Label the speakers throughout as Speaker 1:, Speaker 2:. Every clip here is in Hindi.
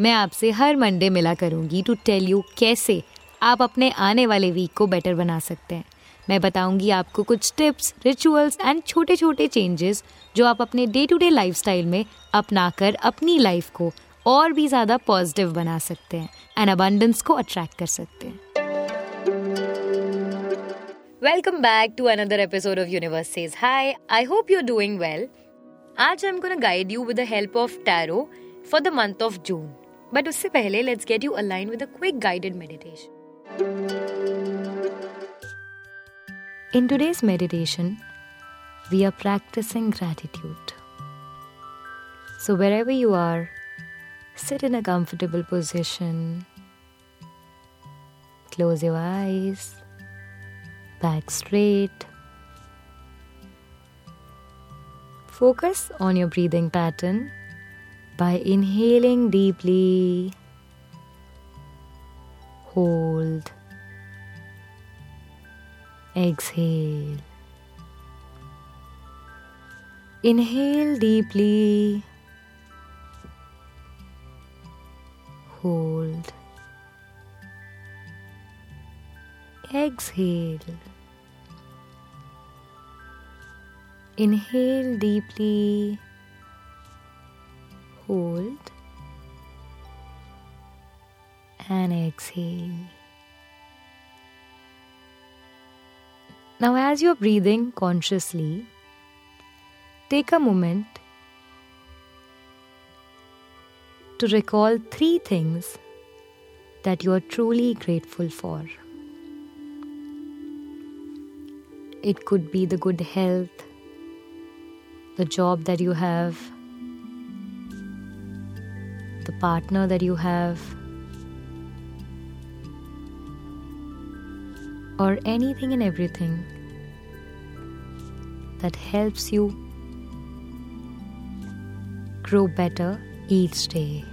Speaker 1: मैं आपसे हर मंडे मिला करूँगी टू टेल यू कैसे आप अपने आने वाले वीक को बेटर बना सकते हैं। मैं बताऊँगी आपको कुछ टिप्स रिचुअल्स एंड छोटे छोटे चेंजेस जो आप अपने डे टू डे लाइफ में अपनाकर अपनी लाइफ को और भी ज़्यादा पॉजिटिव बना सकते हैं एंड अबंडेंस को अट्रैक्ट कर सकते हैं। Welcome back to another episode of universe says hi I hope you are doing well आज I am gonna guide you with the help of tarot for the month of June but उससे पहले let's get you align with a quick guided meditation In today's meditation, we are practicing gratitude. So, wherever you are, sit in a comfortable position, close your eyes, back straight. Focus on your breathing pattern by inhaling deeply, hold, exhale. Inhale deeply, hold, exhale. Inhale deeply, hold, and exhale. Now, as you're breathing consciously, take a moment to recall three things that you are truly grateful for. It could be the good health, the job that you have, partner that you have, or anything and everything that helps you grow better each day.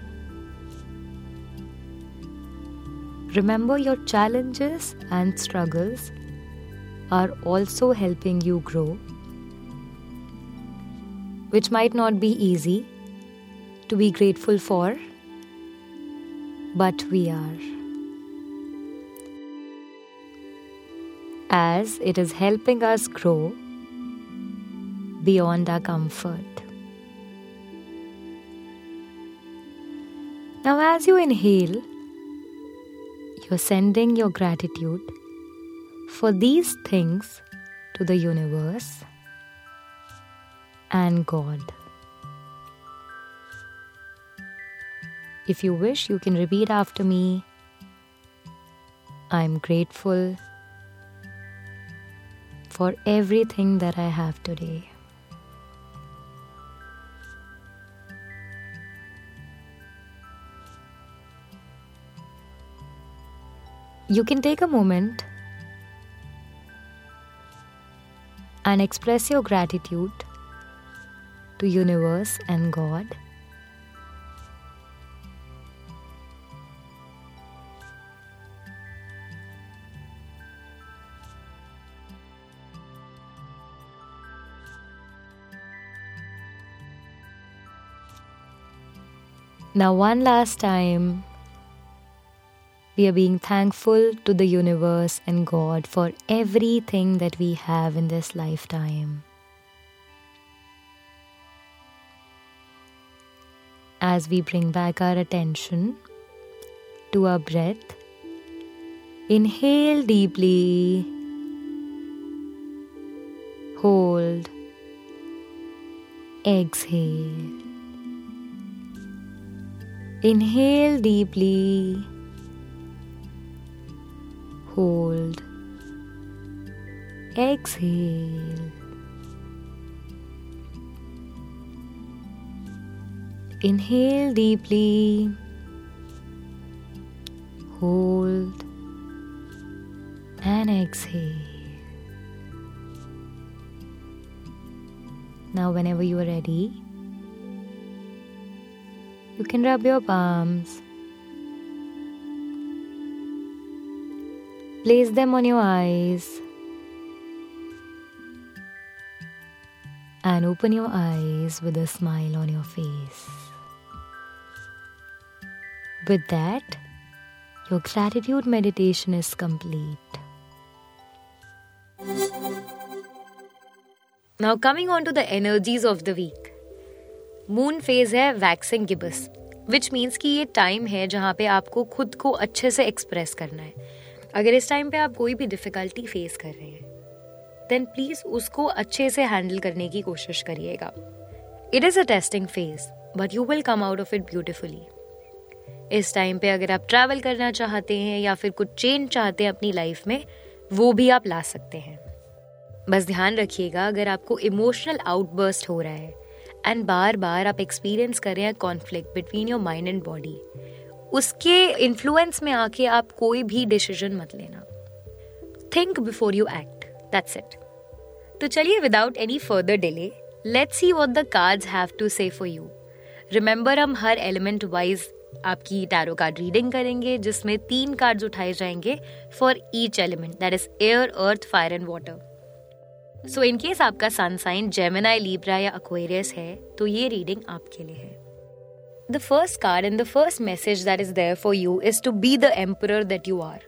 Speaker 1: Remember, your challenges and struggles are also helping you grow, which might not be easy to be grateful for, but we are. As it is helping us grow beyond our comfort. Now, as you inhale, you're sending your gratitude for these things to the universe and God. If you wish, you can repeat after me I'm grateful for everything that I have today. You can take a moment and express your gratitude to universe and God. Now, one last time, we are being thankful to the universe and God for everything that we have in this lifetime. As we bring back our attention to our breath, inhale deeply, hold, exhale. Inhale deeply. Hold. Exhale. Inhale deeply. hold, and exhale. Now, whenever you are ready, you can rub your palms. Place them on your eyes and open your eyes with a smile on your face. With that, your gratitude meditation is complete. Now, coming on to the energies of the week. Moon phase है वैक्सिंग गिबस विच मीन्स कि ये टाइम है जहाँ पे आपको खुद को अच्छे से एक्सप्रेस करना है। अगर इस टाइम पे आप कोई भी डिफिकल्टी फेस कर रहे हैं देन प्लीज़ उसको अच्छे से हैंडल करने की कोशिश करिएगा। It is a testing phase but you will come out of it beautifully इस टाइम पे अगर आप ट्रैवल करना चाहते हैं या फिर कुछ चेंज चाहते हैं अपनी लाइफ में, वो भी आप ला सकते हैं। बस ध्यान रखिएगा, अगर आपको इमोशनल आउटबर्स्ट हो रहा है एंड बार बार आप एक्सपीरियंस कर रहे हैं conflict between your mind and body उसके इन्फ्लुएंस में आके आप कोई भी डिसीज़न मत लेना। Think before you act that's it तो चलिए without any further delay let's see what the cards have to say for you remember हम हर एलिमेंट वाइज आपकी टैरो कार्ड रीडिंग करेंगे, जिसमें तीन कार्ड्स उठाए जाएँगे for each element that is air earth fire and water so in case आपका सन साइन जेमिनाई लीब्रा या अक्वेरियस है तो ये रीडिंग आपके लिए है। The first card and the first message that is there for you is to be the emperor that you are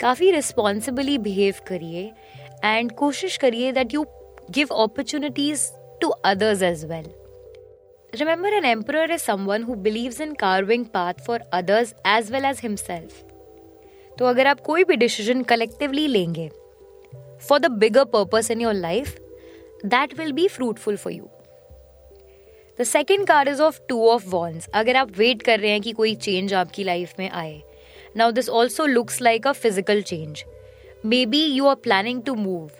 Speaker 1: काफ़ी रिस्पॉन्सिबली बिहेव करिए एंड कोशिश करिए that you give opportunities to others as well Remember, an emperor is someone who believes in carving path for others as well as himself. तो अगर आप कोई भी डिसीज़न कलेक्टिवली लेंगे for the bigger purpose in your life, that will be fruitful for you. The second card is of two of wands. अगर आप वेट कर रहे हैं कि कोई चेंज आपकी लाइफ में आए now this also looks like a physical change maybe you are planning to move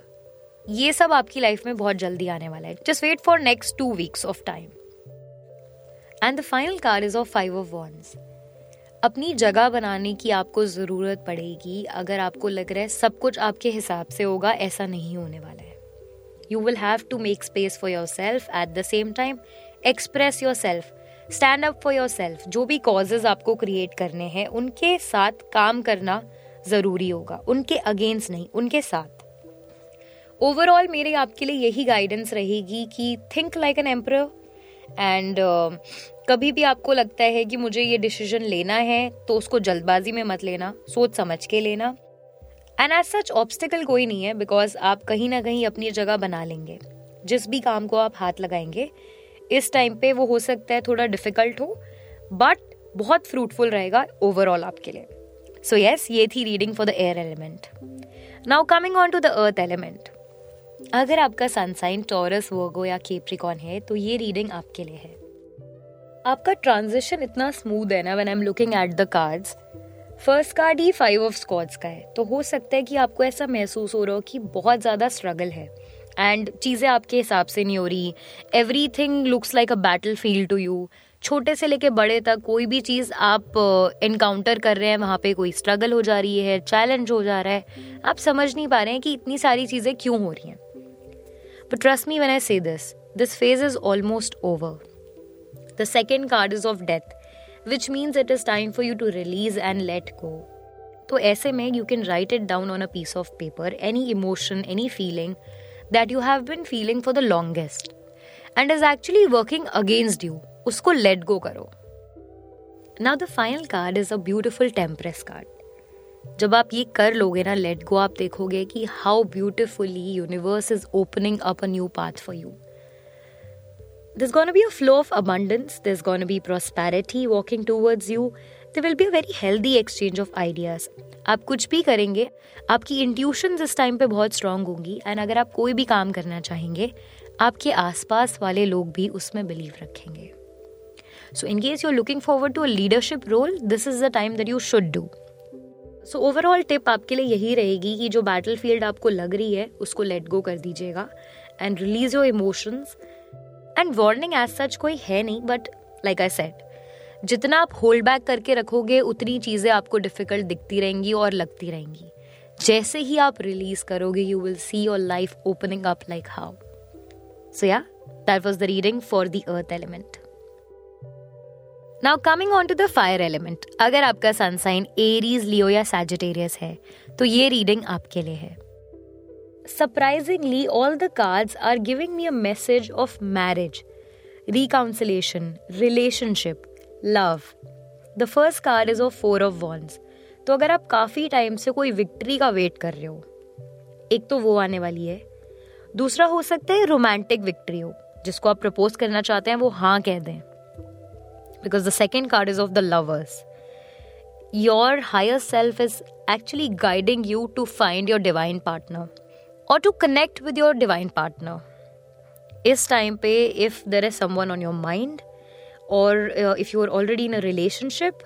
Speaker 1: ये सब आपकी लाइफ में बहुत जल्दी आने वाला है. Just wait for next two weeks of time and the final card is of five of wands अपनी जगह बनाने की आपको ज़रूरत पड़ेगी। अगर आपको लग रहा है सब कुछ आपके हिसाब से होगा, ऐसा नहीं होने वाला है। You will have to make space for yourself at the same time express yourself stand up for yourself जो भी कॉजेज आपको क्रिएट करने हैं, उनके साथ काम करना ज़रूरी होगा। उनके अगेंस्ट नहीं, उनके साथ। ओवरऑल मेरे आपके लिए यही गाइडेंस रहेगी कि think like an emperor and कभी भी आपको लगता है कि मुझे ये डिसीज़न लेना है तो उसको जल्दबाजी में मत लेना सोच समझ के लेना। एंड एज सच ऑब्स्टिकल कोई नहीं है बिकॉज़ आप कहीं ना कहीं अपनी जगह बना लेंगे। जिस भी काम को आप हाथ लगाएँगे इस टाइम पे वो हो सकता है थोड़ा डिफ़िकल्ट हो बट बहुत फ्रूटफुल रहेगा ओवरऑल आपके लिए। सो so यस yes, ये थी reading for the air element now coming on to the earth element अगर आपका सनसाइन टॉरस वर्गो या केप्रिकॉन है तो ये रीडिंग आपके लिए है। आपका ट्रांजिशन इतना स्मूथ है ना when I am looking at the cards first card he five of swords का है तो हो सकता है कि आपको ऐसा महसूस हो रहा हो कि बहुत ज़्यादा स्ट्रगल है। एंड चीज़ें आपके हिसाब से नहीं हो रही। Everything looks like a battlefield to you छोटे से लेके बड़े तक कोई भी चीज़ आप इनकाउंटर uh, कर रहे हैं वहाँ पे कोई स्ट्रगल हो जा रही है चैलेंज हो जा रहा है आप समझ नहीं पा रहे हैं कि इतनी सारी चीज़ें क्यों हो रही हैं। But trust me when I say this this phase is almost over The second card is of death, which means it is time for you to release and let go. तो ऐसे में you can write it down on a piece of paper, any emotion, any feeling that you have been feeling for the longest and is actually working against you. उसको let go करो. Now the final card is a beautiful temperance card. जब आप ये कर लोगे ना लेट गो आप देखोगे कि how beautifully universe is opening up a new path for you there's going to be a flow of going to be prosperity walking towards you, there will be a very healthy exchange of ideas. आप कुछ भी करेंगे आपकी इंट्यूशन इस टाइम पे बहुत स्ट्रांग होंगी एंड अगर आप कोई भी काम करना चाहेंगे आपके आसपास वाले लोग भी उसमें बिलीव रखेंगे. So in case you are looking forward to a leadership role this is the time that you should do so overall tip आपके लिए यही रहेगी कि जो बैटल फ़ील्ड आपको लग रही है, उसको लेट गो कर दीजिएगा and release your emotions and warning as such कोई है नहीं बट लाइक आई सेट जितना आप होल्ड बैक करके रखोगे, उतनी चीज़ें आपको डिफ़िकल्ट दिखती रहेंगी और लगती रहेंगी। जैसे ही आप रिलीज़ करोगे you will see your life opening up like how so yeah that was the reading for the earth element now coming on to the fire element अगर आपका सनसाइन एरीज लियो या सैजिटेरियस है तो ये रीडिंग आपके लिए है। Surprisingly all the cards are giving me a message of marriage reconciliation, relationship love the first card is of four of wands तो अगर आप काफ़ी टाइम से कोई विक्ट्री का वेट कर रहे हो एक तो वो आने वाली है। दूसरा हो सकता है रोमांटिक विक्ट्री हो जिसको आप प्रपोज करना चाहते हैं वो हाँ कह दें। because the second card is of the lovers your higher self is actually guiding you to find your divine partner और to connect with your divine partner इस टाइम पे if there is someone on your mind or uh, if you are already in a relationship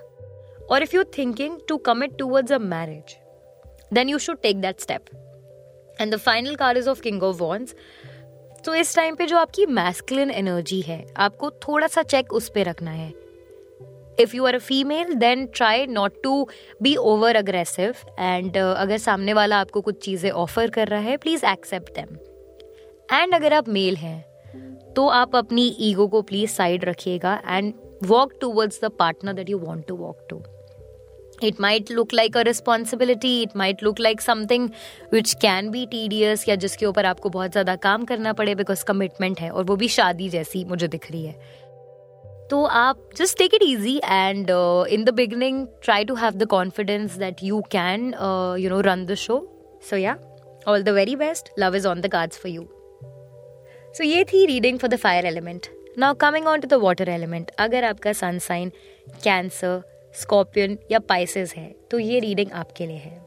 Speaker 1: or if you're thinking to commit towards a marriage then you should take that step and the final card is of king of wands तो इस टाइम पे जो आपकी मैस्कुलिन एनर्जी है आपको थोड़ा सा चेक उस पर रखना है if you are a female then try not to be over aggressive and अगर सामने वाला आपको कुछ चीज़ें ऑफ़र कर रहा है प्लीज़ एक्सेप्ट दैम एंड अगर आप मेल हैं तो आप अपनी ईगो को प्लीज़ साइड रखिएगा and walk towards the partner that you want to walk to it might look like a responsibility it might look like something which can be tedious या जिसके ऊपर आपको बहुत ज़्यादा काम करना पड़े बिकॉज़ कमिटमेंट है, और वो भी शादी जैसी मुझे दिख रही है। तो आप just take it easy and in the beginning try to have the confidence that you can you know run the show so yeah all the very best love is on the cards for you so ये थी reading for the fire element now coming on to the water element अगर आपका सन साइन कैंसर स्कॉर्पियन या पाइसेस है तो ये रीडिंग आपके लिए है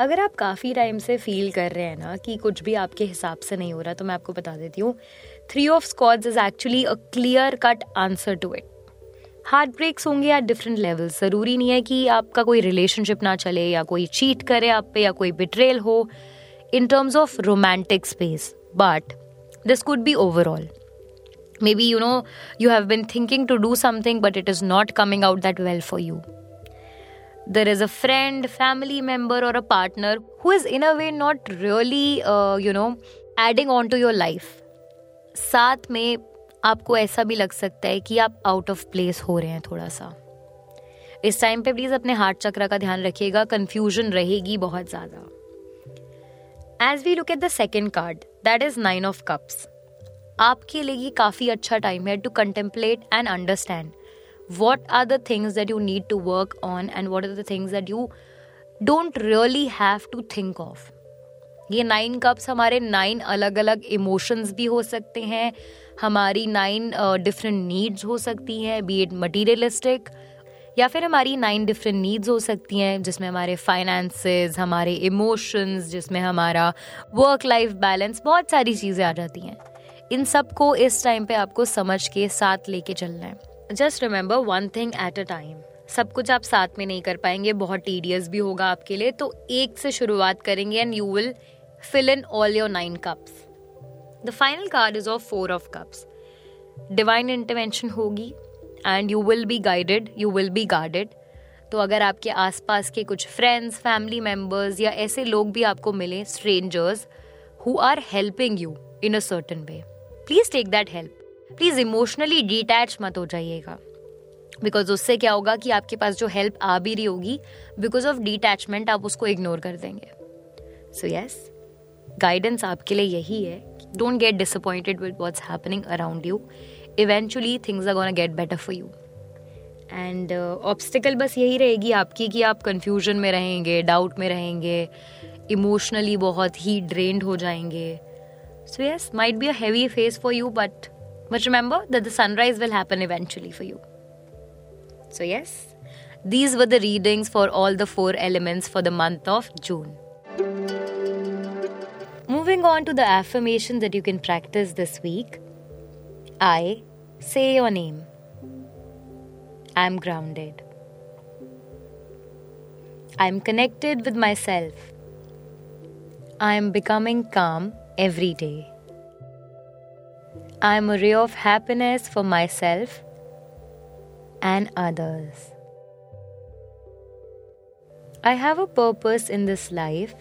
Speaker 1: अगर आप काफ़ी टाइम से फील कर रहे हैं ना कि कुछ भी आपके हिसाब से नहीं हो रहा तो मैं आपको बता देती हूँ three of swords is actually a clear cut answer to it heart breaks होंगे एट डिफरेंट लेवल ज़रूरी नहीं है कि आपका कोई रिलेशनशिप ना चले या कोई चीट करे आप पे या कोई बिट्रेल हो in terms of romantic space but this could be overall maybe you know you have been thinking to do something but it is not coming out that well for you there is a friend family member or a partner who is in a way not really uh, you know adding on to your life साथ में आपको ऐसा भी लग सकता है कि आप आउट ऑफ़ प्लेस हो रहे हैं थोड़ा सा इस टाइम पे प्लीज़ अपने हार्ट चक्र का ध्यान रखिएगा कंफ्यूजन रहेगी बहुत ज़्यादा। As we look at the second card that is nine of cups आपके लिए ये काफ़ी अच्छा टाइम है to contemplate and understand what are the things that you need to work on and what are the things that you don't really have to think of ये नाइन कप्स हमारे नाइन अलग अलग इमोशंस भी हो सकते हैं। हमारी नाइन डिफरेंट नीड्स हो सकती हैं बी इट मटीरियलिस्टिक या फिर हमारी नाइन डिफरेंट नीड्स हो सकती हैं, जिसमें हमारे फाइनेंसेस हमारे इमोशंस जिसमें हमारा वर्क लाइफ बैलेंस बहुत सारी चीज़ें आ जाती हैं। इन सबको इस टाइम पे आपको समझ के साथ लेके चलना है। Just remember one thing at a time सब कुछ आप साथ में नहीं कर पाएँगे, बहुत टीडियस भी होगा आपके लिए तो एक से शुरुआत करेंगे and you will fill in all your nine cups the final card is of four of cups divine intervention होगी and you will be guided you will be guarded तो अगर आपके आसपास के कुछ फ्रेंड्स फैमिली मेंबर्स या ऐसे लोग भी आपको मिले strangers who are helping you in a certain way please take that help please emotionally detach मत हो जाइएगा. बिकॉज़ उससे क्या होगा कि आपके पास जो हेल्प आ भी रही होगी बिकॉज़ ऑफ़ डिटैचमेंट आप उसको इग्नोर कर देंगे. सो यस गाइडेंस आपके लिए यही है don't get disappointed with what's happening around you eventually things are gonna get better for you and obstacle बस यही रहेगी आपकी कि आप कन्फ्यूज़न में रहेंगे डाउट में रहेंगे इमोशनली बहुत ही ड्रेन्ड हो जाएँगे. So yes might be a heavy phase for you but but remember the sunrise will happen eventually for you so yes these were the readings for all the four elements for the month of June. Moving on to the affirmation that you can practice this week. I say your name. I'm grounded. I'm connected with myself. I'm becoming calm every day. I'm a ray of happiness for myself and others. I have a purpose in this life,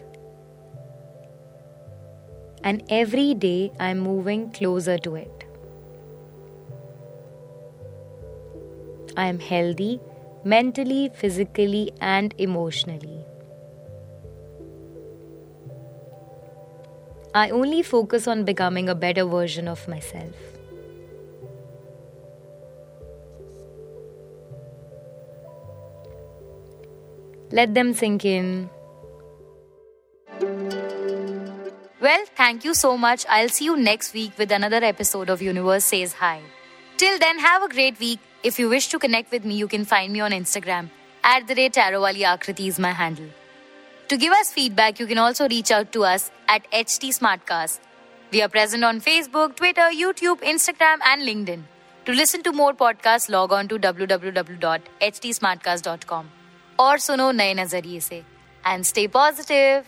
Speaker 1: and every day I'm moving closer to it. I am healthy mentally, physically, and emotionally. I only focus on becoming a better version of myself. Let them sink in. Well, thank you so much. I'll see you next week with another episode of Universe Says Hi. Till then, have a great week. If you wish to connect with me, you can find me on Instagram. At the rate Akriti is my handle. To give us feedback, you can also reach out to us at HT Smartcast. We are present on Facebook, Twitter, YouTube, Instagram, and LinkedIn. To listen to more podcasts, log on to www.htsmartcast.com or suno Naye Nazariye se. And stay positive.